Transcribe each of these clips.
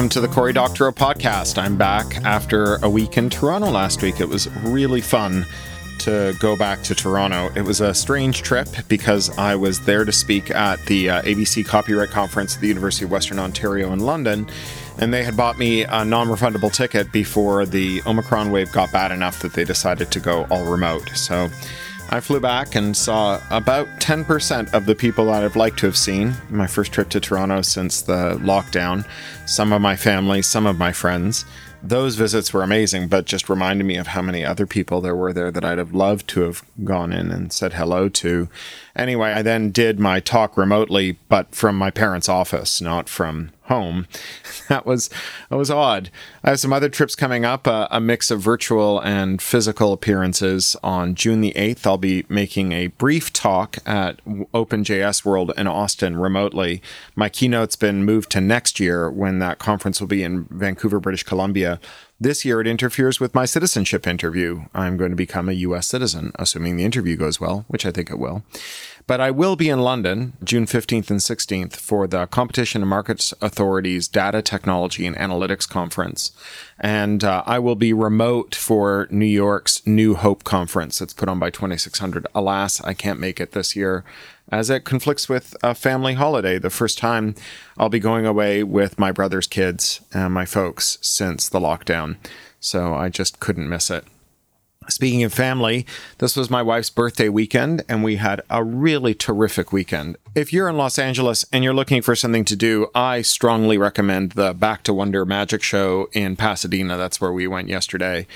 welcome to the Cory Doctorow podcast. I'm back after a week in Toronto last week. It was really fun to go back to Toronto. It was a strange trip because I was there to speak at the uh, ABC Copyright Conference at the University of Western Ontario in London, and they had bought me a non refundable ticket before the Omicron wave got bad enough that they decided to go all remote. So I flew back and saw about 10% of the people that I've liked to have seen. My first trip to Toronto since the lockdown. Some of my family, some of my friends. Those visits were amazing, but just reminded me of how many other people there were there that I'd have loved to have gone in and said hello to. Anyway, I then did my talk remotely, but from my parents' office, not from home. That was that was odd. I have some other trips coming up, uh, a mix of virtual and physical appearances. On June the 8th, I'll be making a brief talk at OpenJS World in Austin remotely. My keynote's been moved to next year when that conference will be in Vancouver, British Columbia. This year, it interferes with my citizenship interview. I'm going to become a U.S. citizen, assuming the interview goes well, which I think it will. But I will be in London June 15th and 16th for the Competition and Markets Authority's Data Technology and Analytics Conference. And uh, I will be remote for New York's New Hope Conference that's put on by 2600. Alas, I can't make it this year as it conflicts with a family holiday. The first time I'll be going away with my brother's kids and my folks since the lockdown. So I just couldn't miss it. Speaking of family, this was my wife's birthday weekend, and we had a really terrific weekend. If you're in Los Angeles and you're looking for something to do, I strongly recommend the Back to Wonder Magic Show in Pasadena. That's where we went yesterday.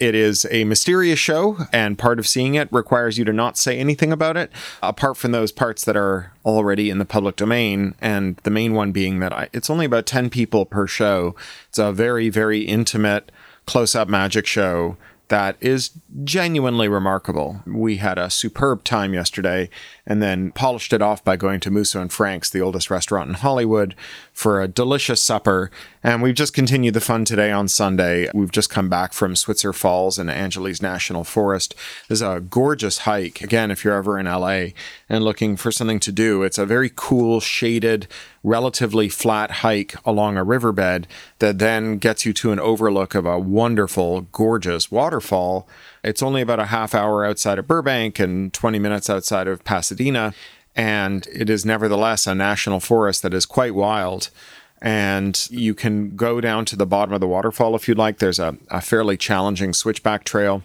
It is a mysterious show, and part of seeing it requires you to not say anything about it, apart from those parts that are already in the public domain. And the main one being that I, it's only about 10 people per show. It's a very, very intimate close up magic show that is genuinely remarkable. We had a superb time yesterday and then polished it off by going to Musso and Frank's, the oldest restaurant in Hollywood, for a delicious supper. And we've just continued the fun today on Sunday. We've just come back from Switzer Falls and Angeles National Forest. There's a gorgeous hike. Again, if you're ever in LA and looking for something to do, it's a very cool, shaded, relatively flat hike along a riverbed that then gets you to an overlook of a wonderful, gorgeous waterfall. It's only about a half hour outside of Burbank and 20 minutes outside of Pasadena. And it is nevertheless a national forest that is quite wild. And you can go down to the bottom of the waterfall if you'd like. There's a, a fairly challenging switchback trail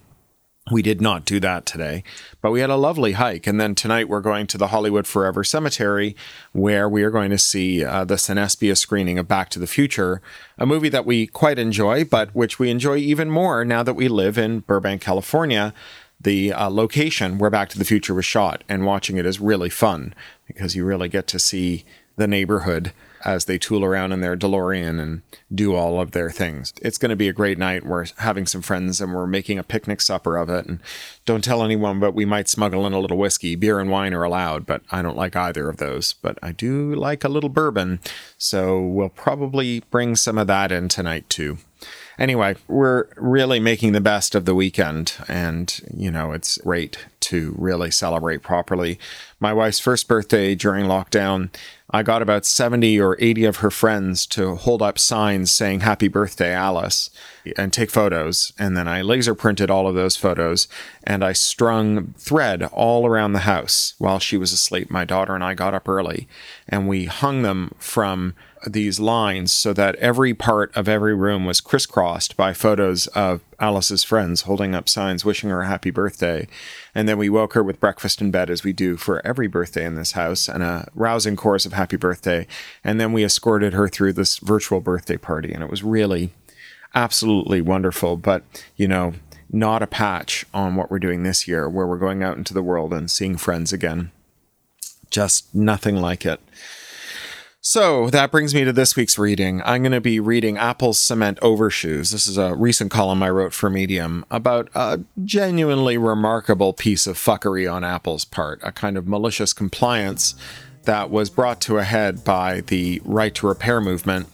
we did not do that today, but we had a lovely hike. And then tonight we're going to the Hollywood Forever Cemetery, where we are going to see uh, the Cinespia screening of Back to the Future, a movie that we quite enjoy, but which we enjoy even more now that we live in Burbank, California. The uh, location where Back to the Future was shot, and watching it is really fun because you really get to see the neighborhood as they tool around in their DeLorean and do all of their things. It's going to be a great night. We're having some friends and we're making a picnic supper of it. And don't tell anyone, but we might smuggle in a little whiskey. Beer and wine are allowed, but I don't like either of those. But I do like a little bourbon. So we'll probably bring some of that in tonight too anyway, we're really making the best of the weekend. And, you know, it's great to really celebrate properly. My wife's first birthday during lockdown, I got about 70 or 80 of her friends to hold up signs saying happy birthday, Alice, and take photos. And then I laser printed all of those photos and I strung thread all around the house while she was asleep. My daughter and I got up early and we hung them from these lines so that every part of every room was crisscrossed by photos of Alice's friends holding up signs wishing her a happy birthday. And then we woke her with breakfast in bed, as we do for every birthday in this house, and a rousing chorus of happy birthday. And then we escorted her through this virtual birthday party. And it was really absolutely wonderful. But, you know, not a patch on what we're doing this year, where we're going out into the world and seeing friends again. Just nothing like it. So that brings me to this week's reading. I'm going to be reading Apple's Cement Overshoes. This is a recent column I wrote for Medium about a genuinely remarkable piece of fuckery on Apple's part, a kind of malicious compliance that was brought to a head by the right to repair movement.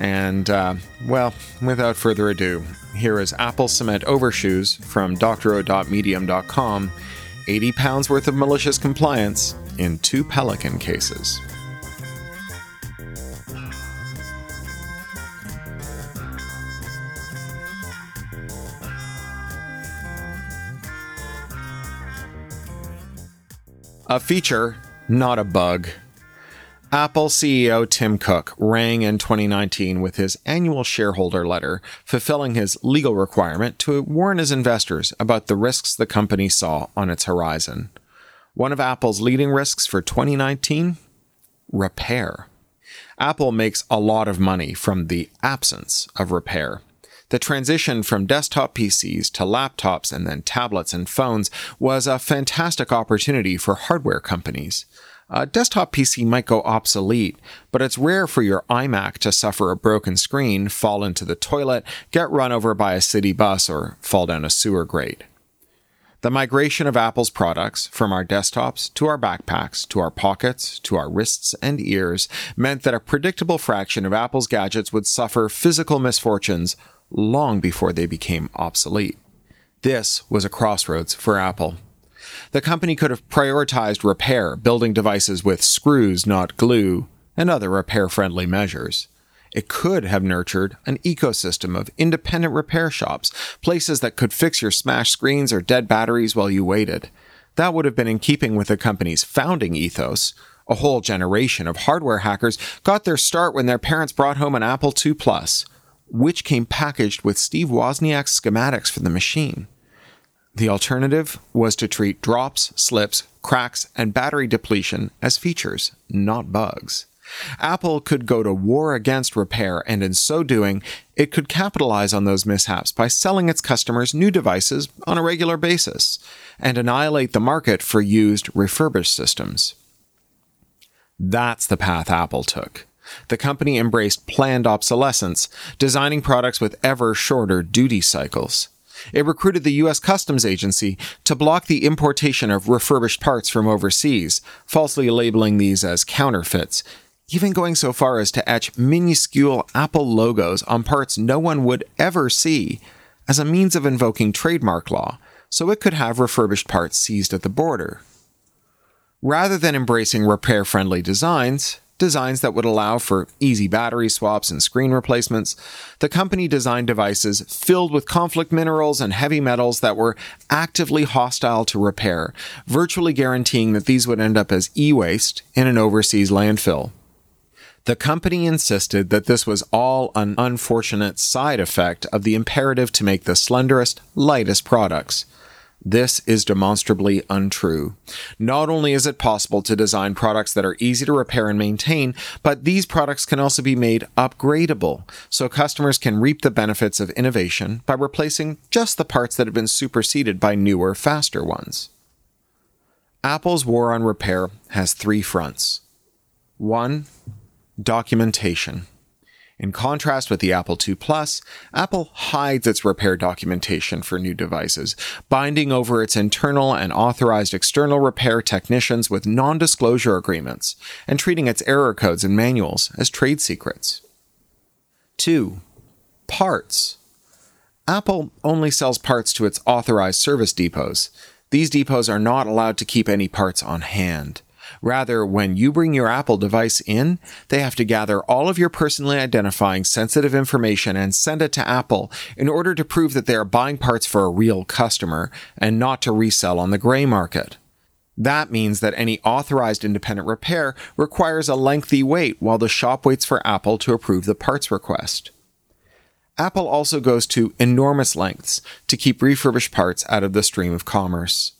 And, uh, well, without further ado, here is Apple Cement Overshoes from doctorow.medium.com 80 pounds worth of malicious compliance in two Pelican cases. A feature, not a bug. Apple CEO Tim Cook rang in 2019 with his annual shareholder letter, fulfilling his legal requirement to warn his investors about the risks the company saw on its horizon. One of Apple's leading risks for 2019 repair. Apple makes a lot of money from the absence of repair. The transition from desktop PCs to laptops and then tablets and phones was a fantastic opportunity for hardware companies. A desktop PC might go obsolete, but it's rare for your iMac to suffer a broken screen, fall into the toilet, get run over by a city bus, or fall down a sewer grate. The migration of Apple's products from our desktops to our backpacks to our pockets to our wrists and ears meant that a predictable fraction of Apple's gadgets would suffer physical misfortunes long before they became obsolete. This was a crossroads for Apple. The company could have prioritized repair, building devices with screws, not glue, and other repair friendly measures. It could have nurtured an ecosystem of independent repair shops, places that could fix your smashed screens or dead batteries while you waited. That would have been in keeping with the company's founding ethos. A whole generation of hardware hackers got their start when their parents brought home an Apple II Plus, which came packaged with Steve Wozniak's schematics for the machine. The alternative was to treat drops, slips, cracks, and battery depletion as features, not bugs. Apple could go to war against repair, and in so doing, it could capitalize on those mishaps by selling its customers new devices on a regular basis and annihilate the market for used refurbished systems. That's the path Apple took. The company embraced planned obsolescence, designing products with ever shorter duty cycles. It recruited the U.S. Customs Agency to block the importation of refurbished parts from overseas, falsely labeling these as counterfeits, even going so far as to etch minuscule Apple logos on parts no one would ever see as a means of invoking trademark law, so it could have refurbished parts seized at the border. Rather than embracing repair friendly designs, designs that would allow for easy battery swaps and screen replacements, the company designed devices filled with conflict minerals and heavy metals that were actively hostile to repair, virtually guaranteeing that these would end up as e waste in an overseas landfill. The company insisted that this was all an unfortunate side effect of the imperative to make the slenderest, lightest products. This is demonstrably untrue. Not only is it possible to design products that are easy to repair and maintain, but these products can also be made upgradable, so customers can reap the benefits of innovation by replacing just the parts that have been superseded by newer, faster ones. Apple's war on repair has three fronts. One, documentation. In contrast with the Apple II Plus, Apple hides its repair documentation for new devices, binding over its internal and authorized external repair technicians with non disclosure agreements, and treating its error codes and manuals as trade secrets. 2. Parts. Apple only sells parts to its authorized service depots. These depots are not allowed to keep any parts on hand. Rather, when you bring your Apple device in, they have to gather all of your personally identifying sensitive information and send it to Apple in order to prove that they are buying parts for a real customer and not to resell on the gray market. That means that any authorized independent repair requires a lengthy wait while the shop waits for Apple to approve the parts request. Apple also goes to enormous lengths to keep refurbished parts out of the stream of commerce.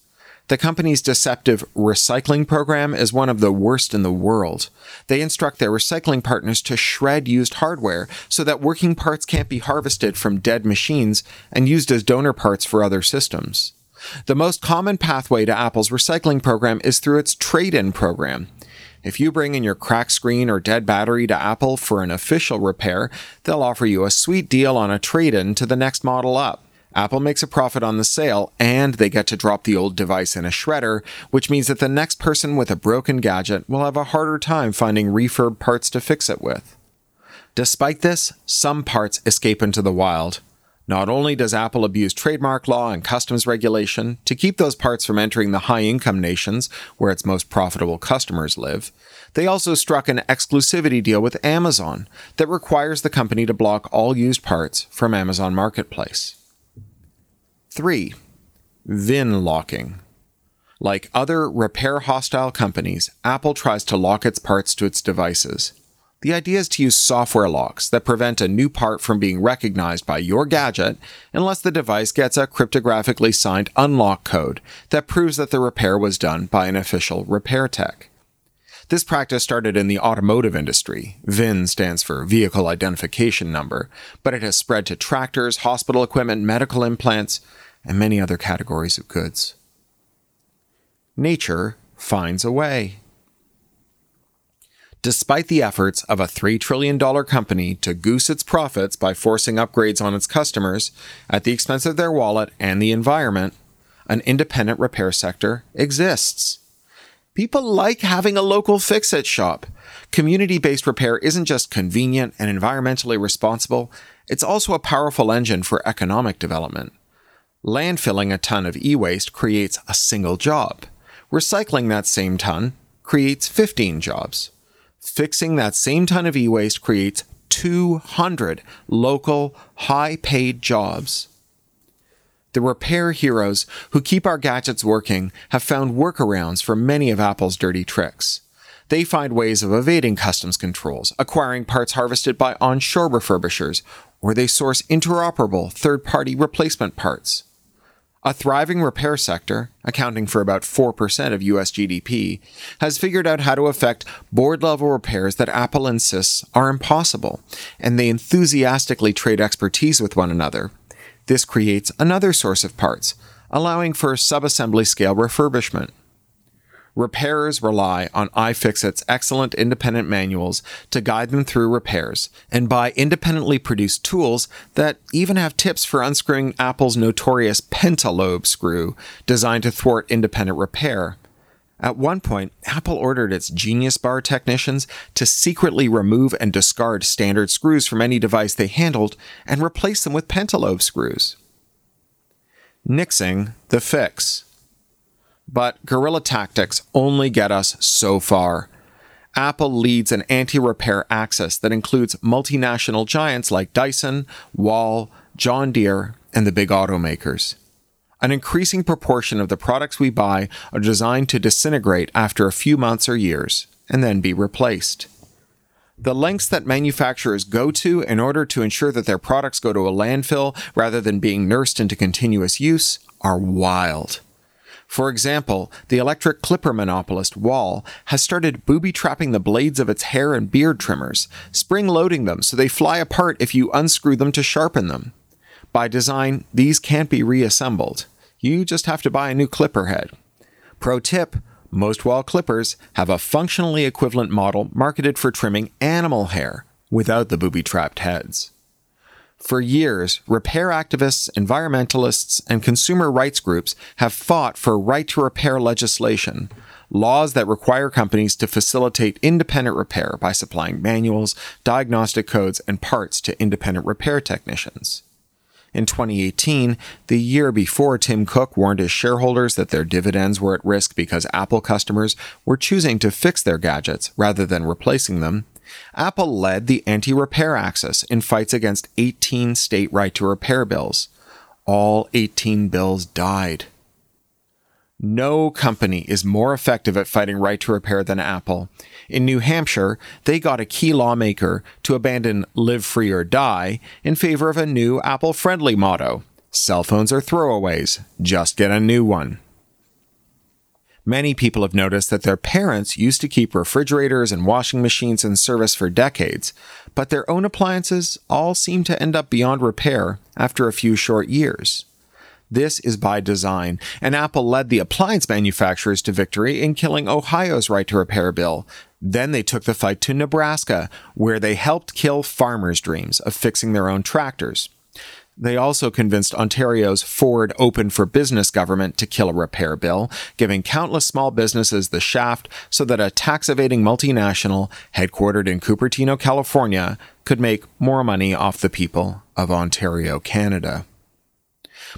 The company's deceptive recycling program is one of the worst in the world. They instruct their recycling partners to shred used hardware so that working parts can't be harvested from dead machines and used as donor parts for other systems. The most common pathway to Apple's recycling program is through its trade in program. If you bring in your cracked screen or dead battery to Apple for an official repair, they'll offer you a sweet deal on a trade in to the next model up. Apple makes a profit on the sale, and they get to drop the old device in a shredder, which means that the next person with a broken gadget will have a harder time finding refurb parts to fix it with. Despite this, some parts escape into the wild. Not only does Apple abuse trademark law and customs regulation to keep those parts from entering the high income nations where its most profitable customers live, they also struck an exclusivity deal with Amazon that requires the company to block all used parts from Amazon Marketplace. 3. VIN locking. Like other repair hostile companies, Apple tries to lock its parts to its devices. The idea is to use software locks that prevent a new part from being recognized by your gadget unless the device gets a cryptographically signed unlock code that proves that the repair was done by an official repair tech. This practice started in the automotive industry. VIN stands for Vehicle Identification Number, but it has spread to tractors, hospital equipment, medical implants, and many other categories of goods. Nature finds a way. Despite the efforts of a $3 trillion company to goose its profits by forcing upgrades on its customers at the expense of their wallet and the environment, an independent repair sector exists. People like having a local fix it shop. Community based repair isn't just convenient and environmentally responsible, it's also a powerful engine for economic development. Landfilling a ton of e waste creates a single job. Recycling that same ton creates 15 jobs fixing that same ton of e waste creates 200 local, high paid jobs. The repair heroes who keep our gadgets working have found workarounds for many of Apple's dirty tricks. They find ways of evading customs controls, acquiring parts harvested by onshore refurbishers, or they source interoperable third party replacement parts. A thriving repair sector, accounting for about 4% of US GDP, has figured out how to effect board level repairs that Apple insists are impossible, and they enthusiastically trade expertise with one another. This creates another source of parts, allowing for subassembly scale refurbishment. Repairers rely on iFixit's excellent independent manuals to guide them through repairs and buy independently produced tools that even have tips for unscrewing Apple's notorious pentalobe screw designed to thwart independent repair. At one point, Apple ordered its Genius Bar technicians to secretly remove and discard standard screws from any device they handled and replace them with pentalobe screws. Nixing the fix. But guerrilla tactics only get us so far. Apple leads an anti repair axis that includes multinational giants like Dyson, Wahl, John Deere, and the big automakers. An increasing proportion of the products we buy are designed to disintegrate after a few months or years and then be replaced. The lengths that manufacturers go to in order to ensure that their products go to a landfill rather than being nursed into continuous use are wild. For example, the electric clipper monopolist Wahl has started booby trapping the blades of its hair and beard trimmers, spring loading them so they fly apart if you unscrew them to sharpen them. By design, these can't be reassembled. You just have to buy a new clipper head. Pro tip most Wahl clippers have a functionally equivalent model marketed for trimming animal hair without the booby trapped heads. For years, repair activists, environmentalists, and consumer rights groups have fought for right to repair legislation, laws that require companies to facilitate independent repair by supplying manuals, diagnostic codes, and parts to independent repair technicians. In 2018, the year before Tim Cook warned his shareholders that their dividends were at risk because Apple customers were choosing to fix their gadgets rather than replacing them, Apple led the anti repair axis in fights against 18 state right to repair bills. All 18 bills died. No company is more effective at fighting right to repair than Apple. In New Hampshire, they got a key lawmaker to abandon live free or die in favor of a new Apple friendly motto cell phones are throwaways, just get a new one. Many people have noticed that their parents used to keep refrigerators and washing machines in service for decades, but their own appliances all seem to end up beyond repair after a few short years. This is by design, and Apple led the appliance manufacturers to victory in killing Ohio's right to repair bill. Then they took the fight to Nebraska, where they helped kill farmers' dreams of fixing their own tractors. They also convinced Ontario's Ford Open for Business government to kill a repair bill, giving countless small businesses the shaft so that a tax evading multinational headquartered in Cupertino, California, could make more money off the people of Ontario, Canada.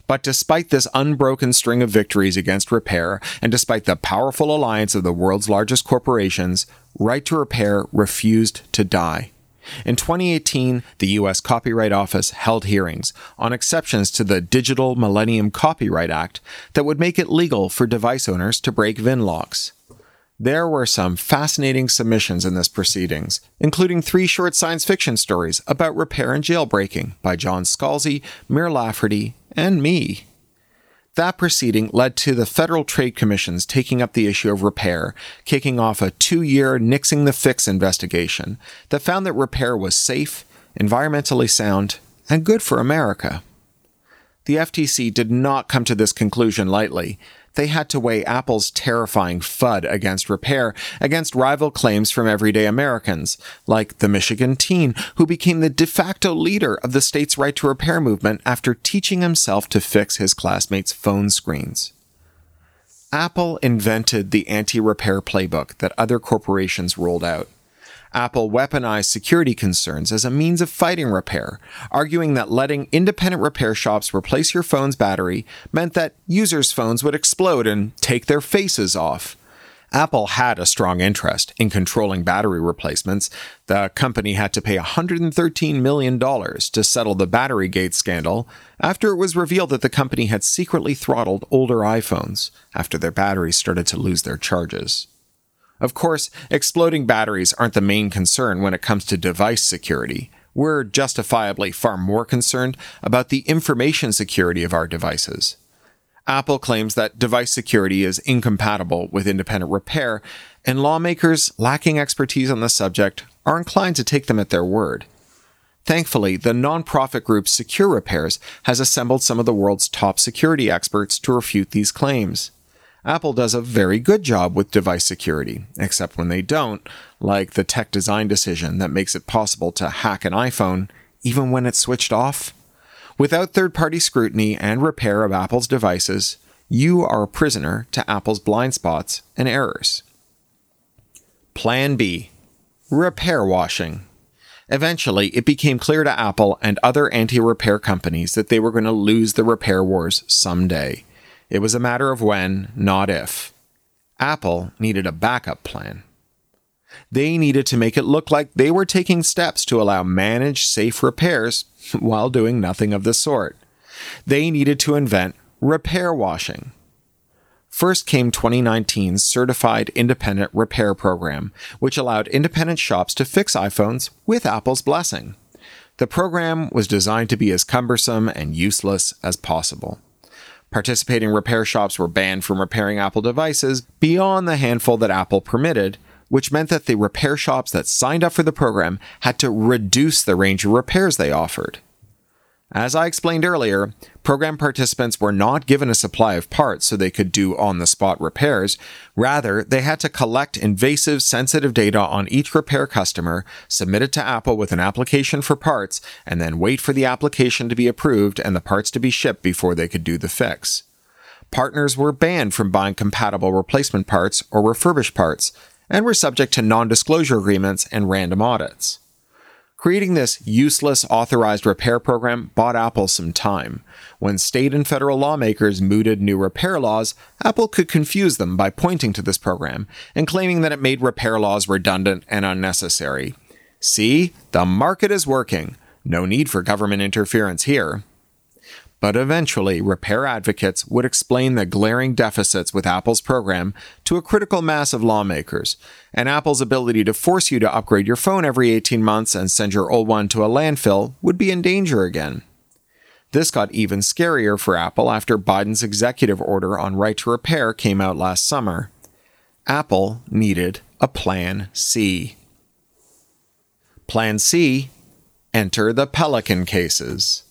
But despite this unbroken string of victories against repair, and despite the powerful alliance of the world's largest corporations, Right to Repair refused to die. In 2018, the US Copyright Office held hearings on exceptions to the Digital Millennium Copyright Act that would make it legal for device owners to break VIN locks. There were some fascinating submissions in this proceedings, including three short science fiction stories about repair and jailbreaking by John Scalzi, Mur Lafferty, and me. That proceeding led to the Federal Trade Commission's taking up the issue of repair, kicking off a two year Nixing the Fix investigation that found that repair was safe, environmentally sound, and good for America. The FTC did not come to this conclusion lightly, they had to weigh Apple's terrifying FUD against repair against rival claims from everyday Americans, like the Michigan teen who became the de facto leader of the state's right to repair movement after teaching himself to fix his classmates' phone screens. Apple invented the anti repair playbook that other corporations rolled out. Apple weaponized security concerns as a means of fighting repair, arguing that letting independent repair shops replace your phone's battery meant that users' phones would explode and take their faces off. Apple had a strong interest in controlling battery replacements. The company had to pay $113 million to settle the Batterygate scandal after it was revealed that the company had secretly throttled older iPhones after their batteries started to lose their charges. Of course, exploding batteries aren't the main concern when it comes to device security. We're justifiably far more concerned about the information security of our devices. Apple claims that device security is incompatible with independent repair, and lawmakers lacking expertise on the subject are inclined to take them at their word. Thankfully, the nonprofit group Secure Repairs has assembled some of the world's top security experts to refute these claims. Apple does a very good job with device security, except when they don't, like the tech design decision that makes it possible to hack an iPhone even when it's switched off. Without third party scrutiny and repair of Apple's devices, you are a prisoner to Apple's blind spots and errors. Plan B Repair washing. Eventually, it became clear to Apple and other anti repair companies that they were going to lose the repair wars someday. It was a matter of when, not if. Apple needed a backup plan. They needed to make it look like they were taking steps to allow managed safe repairs while doing nothing of the sort. They needed to invent repair washing. First came 2019's Certified Independent Repair Program, which allowed independent shops to fix iPhones with Apple's blessing. The program was designed to be as cumbersome and useless as possible. Participating repair shops were banned from repairing Apple devices beyond the handful that Apple permitted, which meant that the repair shops that signed up for the program had to reduce the range of repairs they offered. As I explained earlier, program participants were not given a supply of parts so they could do on the spot repairs. Rather, they had to collect invasive, sensitive data on each repair customer, submit it to Apple with an application for parts, and then wait for the application to be approved and the parts to be shipped before they could do the fix. Partners were banned from buying compatible replacement parts or refurbished parts, and were subject to non disclosure agreements and random audits. Creating this useless authorized repair program bought Apple some time. When state and federal lawmakers mooted new repair laws, Apple could confuse them by pointing to this program and claiming that it made repair laws redundant and unnecessary. See, the market is working. No need for government interference here. But eventually, repair advocates would explain the glaring deficits with Apple's program to a critical mass of lawmakers, and Apple's ability to force you to upgrade your phone every 18 months and send your old one to a landfill would be in danger again. This got even scarier for Apple after Biden's executive order on right to repair came out last summer. Apple needed a Plan C. Plan C Enter the Pelican cases.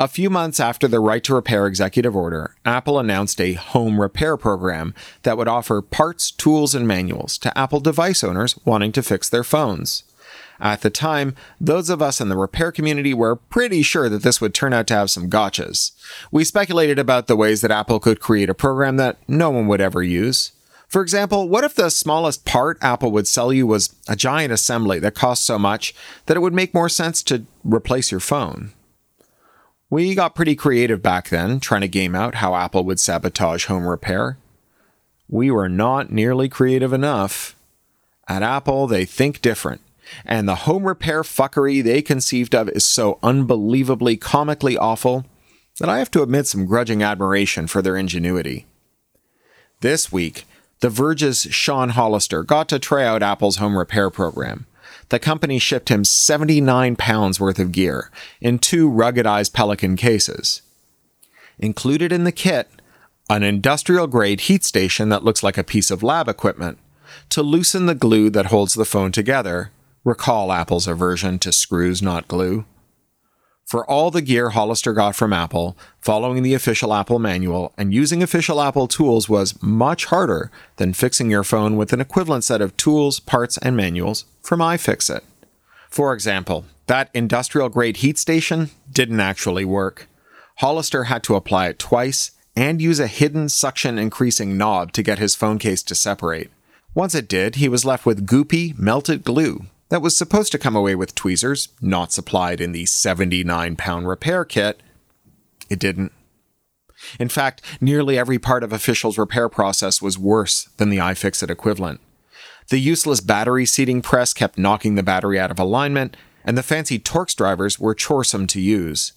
A few months after the right to repair executive order, Apple announced a home repair program that would offer parts, tools, and manuals to Apple device owners wanting to fix their phones. At the time, those of us in the repair community were pretty sure that this would turn out to have some gotchas. We speculated about the ways that Apple could create a program that no one would ever use. For example, what if the smallest part Apple would sell you was a giant assembly that cost so much that it would make more sense to replace your phone? We got pretty creative back then, trying to game out how Apple would sabotage home repair. We were not nearly creative enough. At Apple, they think different. And the home repair fuckery they conceived of is so unbelievably comically awful that I have to admit some grudging admiration for their ingenuity. This week, The Verge's Sean Hollister got to try out Apple's home repair program. The company shipped him 79 pounds worth of gear in two ruggedized Pelican cases. Included in the kit, an industrial grade heat station that looks like a piece of lab equipment to loosen the glue that holds the phone together. Recall Apple's aversion to screws, not glue. For all the gear Hollister got from Apple, following the official Apple manual and using official Apple tools was much harder than fixing your phone with an equivalent set of tools, parts, and manuals from iFixit. For example, that industrial grade heat station didn't actually work. Hollister had to apply it twice and use a hidden suction increasing knob to get his phone case to separate. Once it did, he was left with goopy, melted glue that was supposed to come away with tweezers, not supplied in the 79 pound repair kit. It didn't. In fact, nearly every part of Official's repair process was worse than the iFixit equivalent. The useless battery seating press kept knocking the battery out of alignment, and the fancy Torx drivers were choresome to use.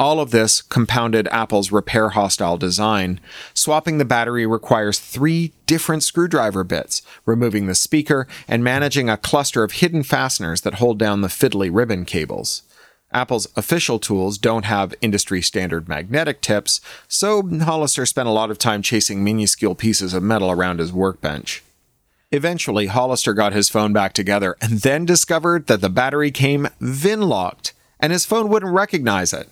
All of this compounded Apple's repair hostile design. Swapping the battery requires three different screwdriver bits, removing the speaker, and managing a cluster of hidden fasteners that hold down the fiddly ribbon cables. Apple's official tools don't have industry standard magnetic tips, so Hollister spent a lot of time chasing minuscule pieces of metal around his workbench. Eventually, Hollister got his phone back together and then discovered that the battery came VIN locked, and his phone wouldn't recognize it.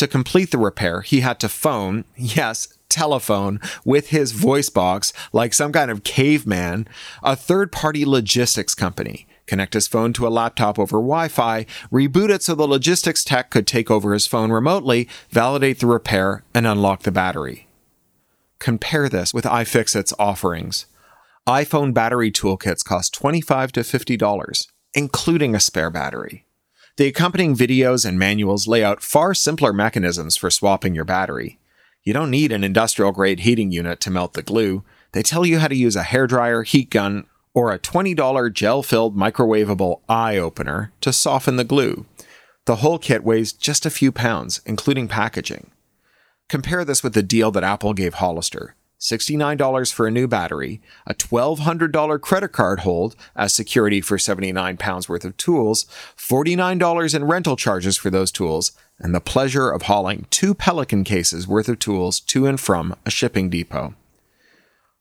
To complete the repair, he had to phone, yes, telephone, with his voice box like some kind of caveman, a third party logistics company. Connect his phone to a laptop over Wi Fi, reboot it so the logistics tech could take over his phone remotely, validate the repair, and unlock the battery. Compare this with iFixit's offerings. iPhone battery toolkits cost 25 to $50, including a spare battery. The accompanying videos and manuals lay out far simpler mechanisms for swapping your battery. You don't need an industrial grade heating unit to melt the glue. They tell you how to use a hairdryer, heat gun, or a $20 gel filled microwavable eye opener to soften the glue. The whole kit weighs just a few pounds, including packaging. Compare this with the deal that Apple gave Hollister $69 for a new battery, a $1,200 credit card hold as security for 79 pounds worth of tools, $49 in rental charges for those tools, and the pleasure of hauling two Pelican cases worth of tools to and from a shipping depot.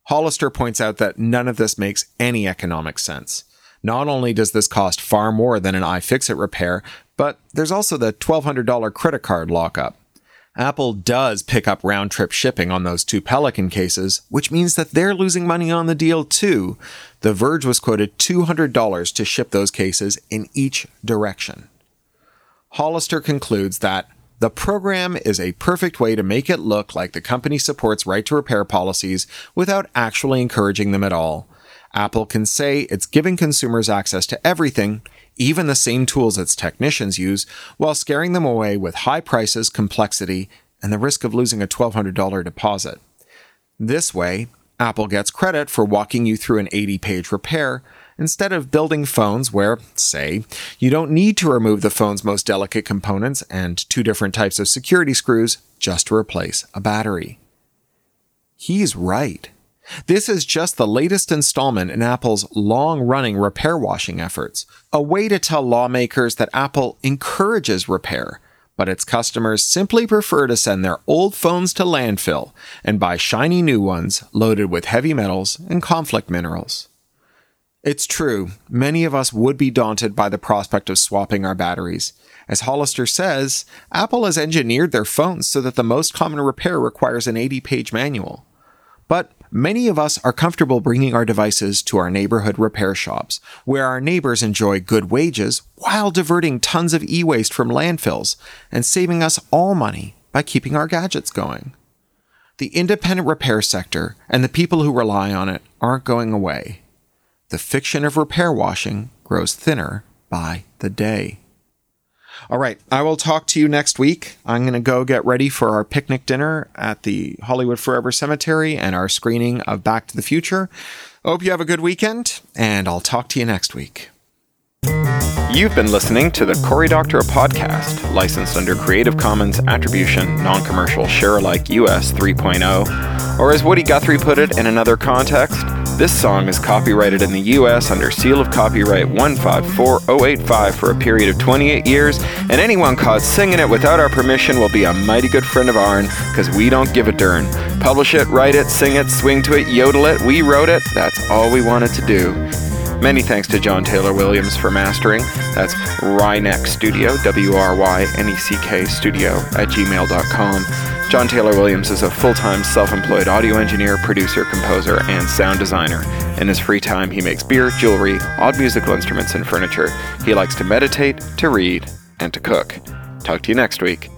Hollister points out that none of this makes any economic sense. Not only does this cost far more than an iFixit repair, but there's also the $1,200 credit card lockup. Apple does pick up round trip shipping on those two Pelican cases, which means that they're losing money on the deal too. The Verge was quoted $200 to ship those cases in each direction. Hollister concludes that the program is a perfect way to make it look like the company supports right to repair policies without actually encouraging them at all. Apple can say it's giving consumers access to everything, even the same tools its technicians use, while scaring them away with high prices, complexity, and the risk of losing a $1,200 deposit. This way, Apple gets credit for walking you through an 80 page repair instead of building phones where, say, you don't need to remove the phone's most delicate components and two different types of security screws just to replace a battery. He's right. This is just the latest installment in Apple's long running repair washing efforts, a way to tell lawmakers that Apple encourages repair, but its customers simply prefer to send their old phones to landfill and buy shiny new ones loaded with heavy metals and conflict minerals. It's true, many of us would be daunted by the prospect of swapping our batteries. As Hollister says, Apple has engineered their phones so that the most common repair requires an 80 page manual. But Many of us are comfortable bringing our devices to our neighborhood repair shops, where our neighbors enjoy good wages while diverting tons of e waste from landfills and saving us all money by keeping our gadgets going. The independent repair sector and the people who rely on it aren't going away. The fiction of repair washing grows thinner by the day. All right. I will talk to you next week. I'm going to go get ready for our picnic dinner at the Hollywood Forever Cemetery and our screening of Back to the Future. Hope you have a good weekend, and I'll talk to you next week. You've been listening to the Cory Doctorow podcast, licensed under Creative Commons Attribution, Non Commercial, Share Alike US 3.0. Or as Woody Guthrie put it in another context, this song is copyrighted in the US under seal of copyright 154085 for a period of 28 years, and anyone caught singing it without our permission will be a mighty good friend of ourn, because we don't give a darn. Publish it, write it, sing it, swing to it, yodel it, we wrote it, that's all we wanted to do. Many thanks to John Taylor Williams for mastering. That's Wryneck Studio, W R Y N E C K Studio at gmail.com. John Taylor Williams is a full time self employed audio engineer, producer, composer, and sound designer. In his free time, he makes beer, jewelry, odd musical instruments, and furniture. He likes to meditate, to read, and to cook. Talk to you next week.